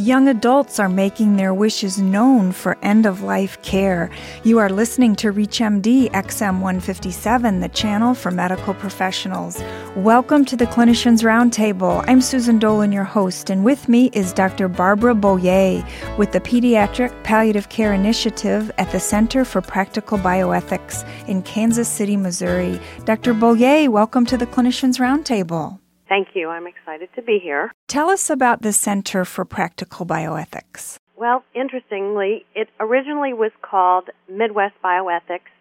Young adults are making their wishes known for end of life care. You are listening to ReachMD XM 157, the channel for medical professionals. Welcome to the Clinicians Roundtable. I'm Susan Dolan, your host, and with me is Dr. Barbara Boyer with the Pediatric Palliative Care Initiative at the Center for Practical Bioethics in Kansas City, Missouri. Dr. Boyer, welcome to the Clinicians Roundtable. Thank you. I'm excited to be here. Tell us about the Center for Practical Bioethics. Well, interestingly, it originally was called Midwest Bioethics.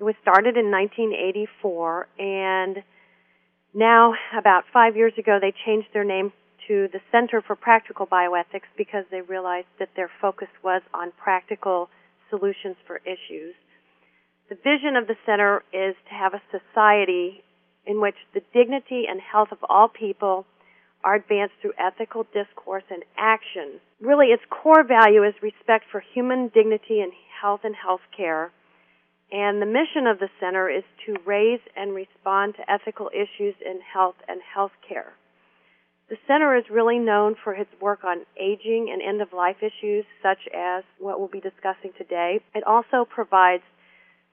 It was started in 1984, and now, about five years ago, they changed their name to the Center for Practical Bioethics because they realized that their focus was on practical solutions for issues. The vision of the center is to have a society in which the dignity and health of all people are advanced through ethical discourse and action. Really, its core value is respect for human dignity and health and health care. And the mission of the center is to raise and respond to ethical issues in health and health care. The center is really known for its work on aging and end of life issues, such as what we'll be discussing today. It also provides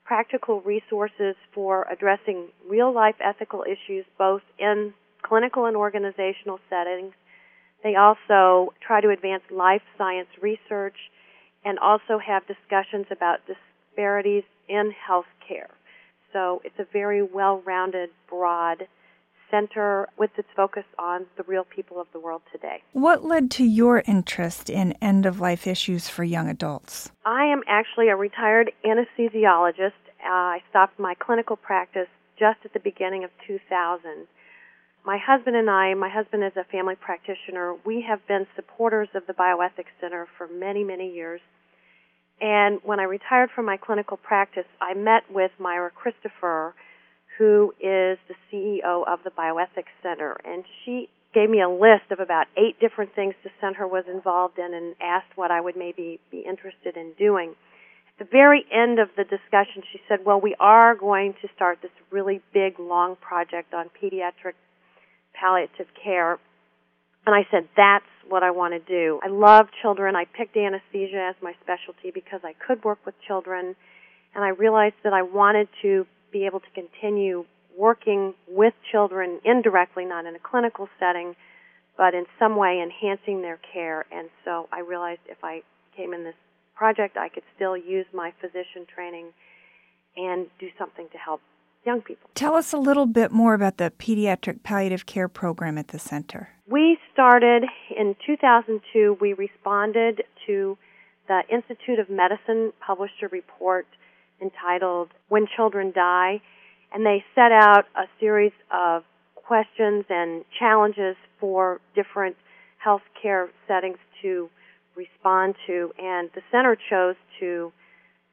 practical resources for addressing real life ethical issues both in clinical and organizational settings. They also try to advance life science research and also have discussions about disparities in health care. So it's a very well rounded, broad center with its focus on the real people of the world today. What led to your interest in end of life issues for young adults? I am actually a retired anesthesiologist. Uh, I stopped my clinical practice just at the beginning of 2000. My husband and I, my husband is a family practitioner, we have been supporters of the Bioethics Center for many, many years. And when I retired from my clinical practice, I met with Myra Christopher, who is the CEO of the Bioethics Center, and she gave me a list of about eight different things the center was involved in and asked what I would maybe be interested in doing. At the very end of the discussion, she said, Well, we are going to start this really big, long project on pediatric palliative care. And I said, That's what I want to do. I love children. I picked anesthesia as my specialty because I could work with children. And I realized that I wanted to be able to continue working with children indirectly, not in a clinical setting, but in some way enhancing their care. And so I realized if I came in this project, I could still use my physician training and do something to help young people. Tell us a little bit more about the Pediatric Palliative Care Program at the center. We started in 2002. We responded to the Institute of Medicine published a report entitled When Children Die, and they set out a series of questions and challenges for different healthcare settings to respond to, and the center chose to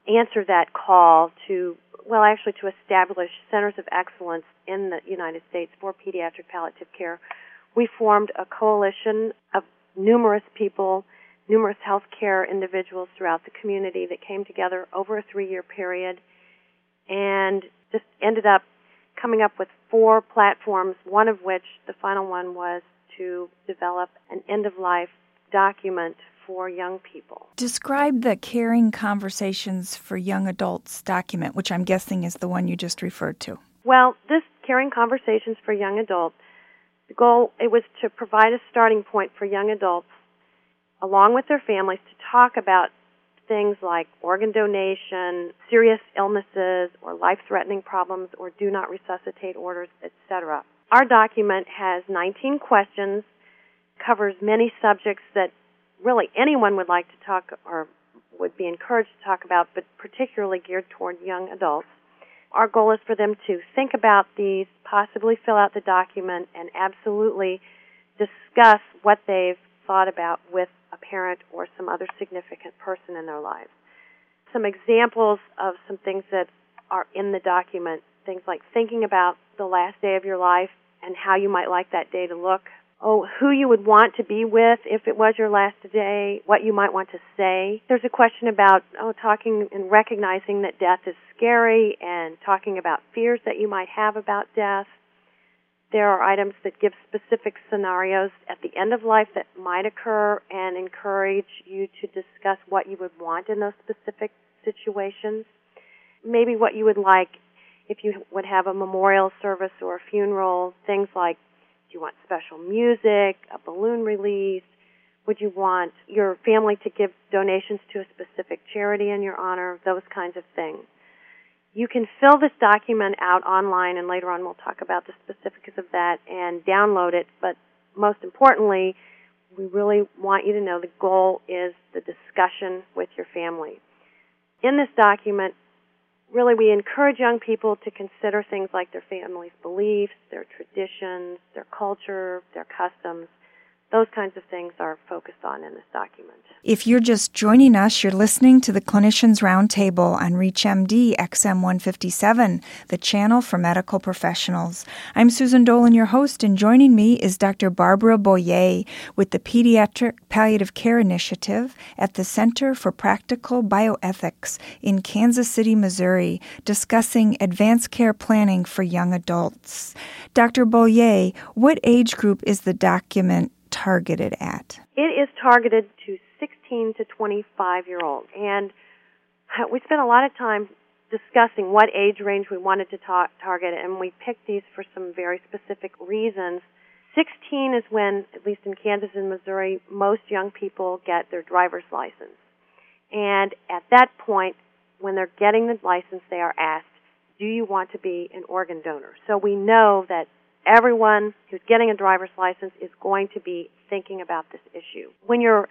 answer that call to, well, actually to establish centers of excellence in the United States for pediatric palliative care. We formed a coalition of numerous people numerous healthcare individuals throughout the community that came together over a three year period and just ended up coming up with four platforms, one of which, the final one, was to develop an end of life document for young people. Describe the Caring Conversations for Young Adults document, which I'm guessing is the one you just referred to. Well, this Caring Conversations for Young Adults, the goal it was to provide a starting point for young adults along with their families to talk about things like organ donation, serious illnesses, or life-threatening problems, or do not resuscitate orders, etc. Our document has 19 questions, covers many subjects that really anyone would like to talk or would be encouraged to talk about, but particularly geared toward young adults. Our goal is for them to think about these, possibly fill out the document, and absolutely discuss what they've thought about with parent or some other significant person in their lives. Some examples of some things that are in the document, things like thinking about the last day of your life and how you might like that day to look. Oh, who you would want to be with if it was your last day, what you might want to say. There's a question about, oh, talking and recognizing that death is scary and talking about fears that you might have about death There are items that give specific scenarios at the end of life that might occur and encourage you to discuss what you would want in those specific situations. Maybe what you would like if you would have a memorial service or a funeral, things like do you want special music, a balloon release? Would you want your family to give donations to a specific charity in your honor? Those kinds of things. You can fill this document out online, and later on we'll talk about the specifics of that and download it. But most importantly, we really want you to know the goal is the discussion with your family. In this document, really we encourage young people to consider things like their family's beliefs, their traditions, their culture, their customs, those kinds of things are focused on in this document. If you're just joining us, you're listening to the Clinicians Roundtable on ReachMD XM 157, the channel for medical professionals. I'm Susan Dolan, your host, and joining me is Dr. Barbara Boyer with the Pediatric Palliative Care Initiative at the Center for Practical Bioethics in Kansas City, Missouri, discussing advanced care planning for young adults. Dr. Boyer, what age group is the document targeted at? It is targeted to 16 to 25 year olds. And uh, we spent a lot of time discussing what age range we wanted to ta- target, and we picked these for some very specific reasons. 16 is when, at least in Kansas and Missouri, most young people get their driver's license. And at that point, when they're getting the license, they are asked, do you want to be an organ donor? So we know that everyone who's getting a driver's license is going to be thinking about this issue. When you're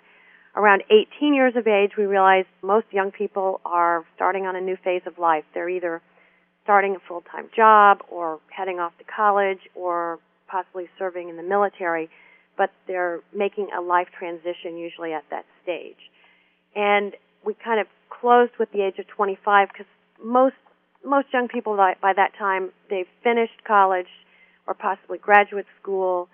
around 18 years of age, we realize most young people are starting on a new phase of life. They're either starting a full-time job or heading off to college or possibly serving in the military, but they're making a life transition usually at that stage. And we kind of closed with the age of 25 because most most young people by, by that time they've finished college, or possibly graduate school.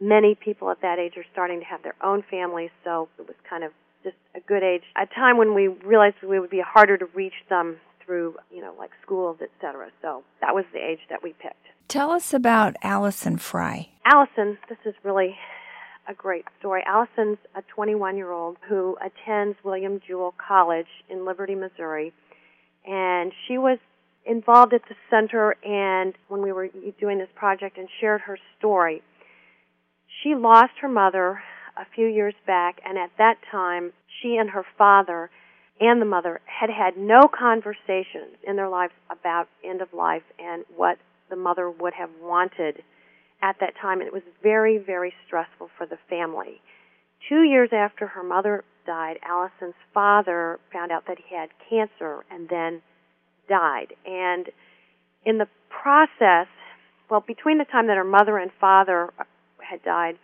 Many people at that age are starting to have their own families, so it was kind of just a good age, a time when we realized we would be harder to reach them through, you know, like schools, etc. So that was the age that we picked. Tell us about Allison Fry. Allison, this is really a great story. Allison's a 21 year old who attends William Jewell College in Liberty, Missouri, and she was involved at the center and when we were doing this project and shared her story. She lost her mother a few years back and at that time she and her father and the mother had had no conversations in their lives about end of life and what the mother would have wanted at that time and it was very very stressful for the family. 2 years after her mother died, Allison's father found out that he had cancer and then died. And in the process, well, between the time that her mother and father had died,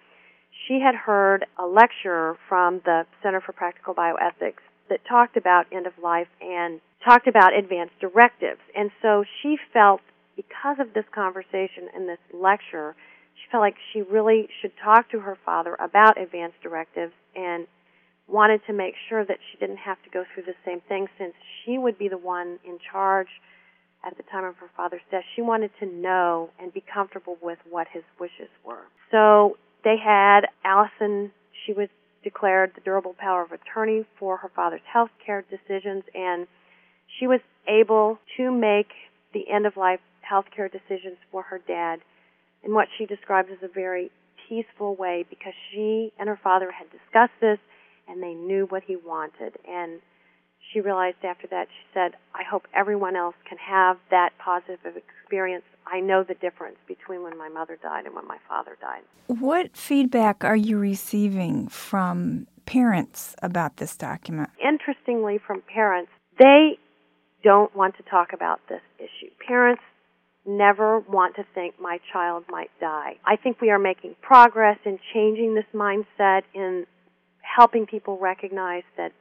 she had heard a lecture from the Center for Practical Bioethics that talked about end of life and talked about advanced directives. And so she felt, because of this conversation and this lecture, she felt like she really should talk to her father about advanced directives and wanted to make sure that she didn't have to go through the same thing since she would be the one in charge at the time of her father's death. She wanted to know and be comfortable with what his wishes were. So they had Allison, she was declared the durable power of attorney for her father's health care decisions and she was able to make the end of life health care decisions for her dad in what she describes as a very peaceful way because she and her father had discussed this and they knew what he wanted. And she realized after that, she said, I hope everyone else can have that positive experience. I know the difference between when my mother died and when my father died. What feedback are you receiving from parents about this document? Interestingly, from parents, they don't want to talk about this issue. Parents never want to think my child might die. I think we are making progress in changing this mindset in helping people recognize that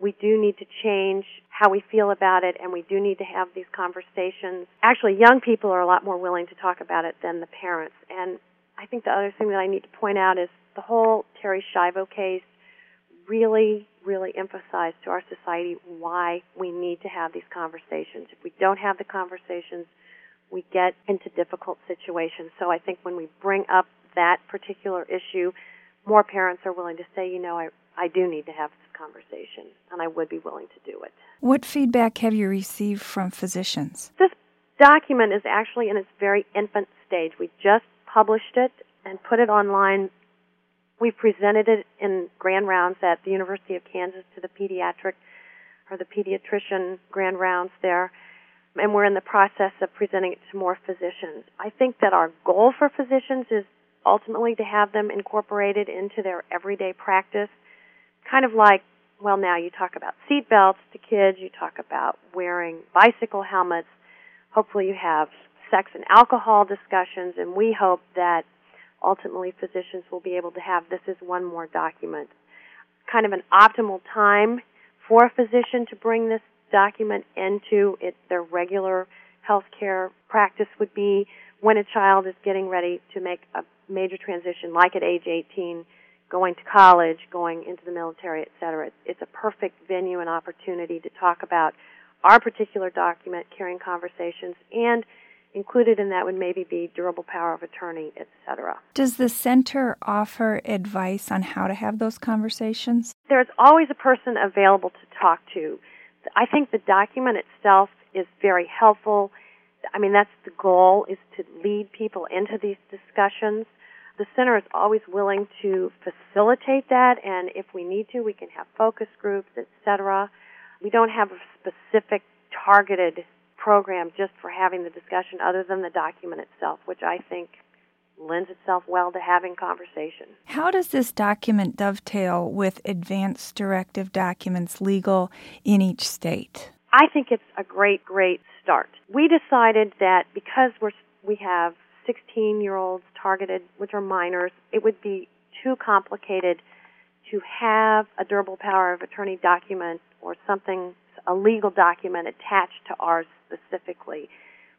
we do need to change how we feel about it and we do need to have these conversations. Actually, young people are a lot more willing to talk about it than the parents. And I think the other thing that I need to point out is the whole Terri Schiavo case really, really emphasized to our society why we need to have these conversations. If we don't have the conversations, we get into difficult situations. So I think when we bring up that particular issue, more parents are willing to say, you know, I, I do need to have this conversation, and I would be willing to do it. What feedback have you received from physicians? This document is actually in its very infant stage. We just published it and put it online. We presented it in grand rounds at the University of Kansas to the pediatric or the pediatrician grand rounds there and we're in the process of presenting it to more physicians. I think that our goal for physicians is ultimately to have them incorporated into their everyday practice, kind of like, well, now you talk about seat belts to kids, you talk about wearing bicycle helmets. Hopefully, you have sex and alcohol discussions, and we hope that ultimately physicians will be able to have this as one more document. Kind of an optimal time for a physician to bring this document into it, their regular healthcare practice would be when a child is getting ready to make a major transition, like at age 18, going to college, going into the military, et cetera. It's a perfect venue and opportunity to talk about our particular document, Caring Conversations, and included in that would maybe be durable power of attorney, et cetera. Does the center offer advice on how to have those conversations? There's always a person available to talk to. I think the document itself is very helpful. I mean, that's the goal is to lead people into these discussions. The center is always willing to facilitate that, and if we need to, we can have focus groups, etc. We don't have a specific targeted program just for having the discussion other than the document itself, which I think lends itself well to having conversation. How does this document dovetail with advanced directive documents legal in each state? I think it's a great, great start. We decided that because we're, we have 16 year olds targeted, which are minors, it would be too complicated to have a durable power of attorney document or something, a legal document attached to ours specifically.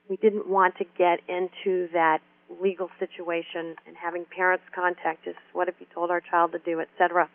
We didn't want to get into that legal situation and having parents contact us, what if you told our child to do, etc.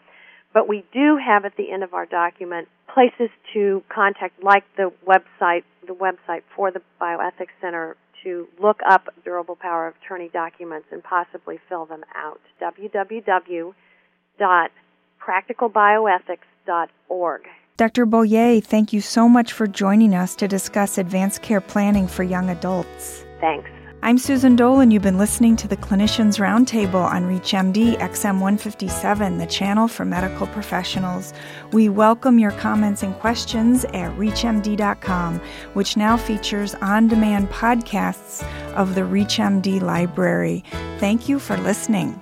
But we do have at the end of our document places to contact, like the website, the website for the Bioethics Center to look up durable power of attorney documents and possibly fill them out. www.practicalbioethics.org. Dr. Boyer, thank you so much for joining us to discuss advanced care planning for young adults. Thanks. I'm Susan Dolan. You've been listening to the Clinicians Roundtable on ReachMD XM157, the channel for medical professionals. We welcome your comments and questions at ReachMD.com, which now features on demand podcasts of the ReachMD library. Thank you for listening.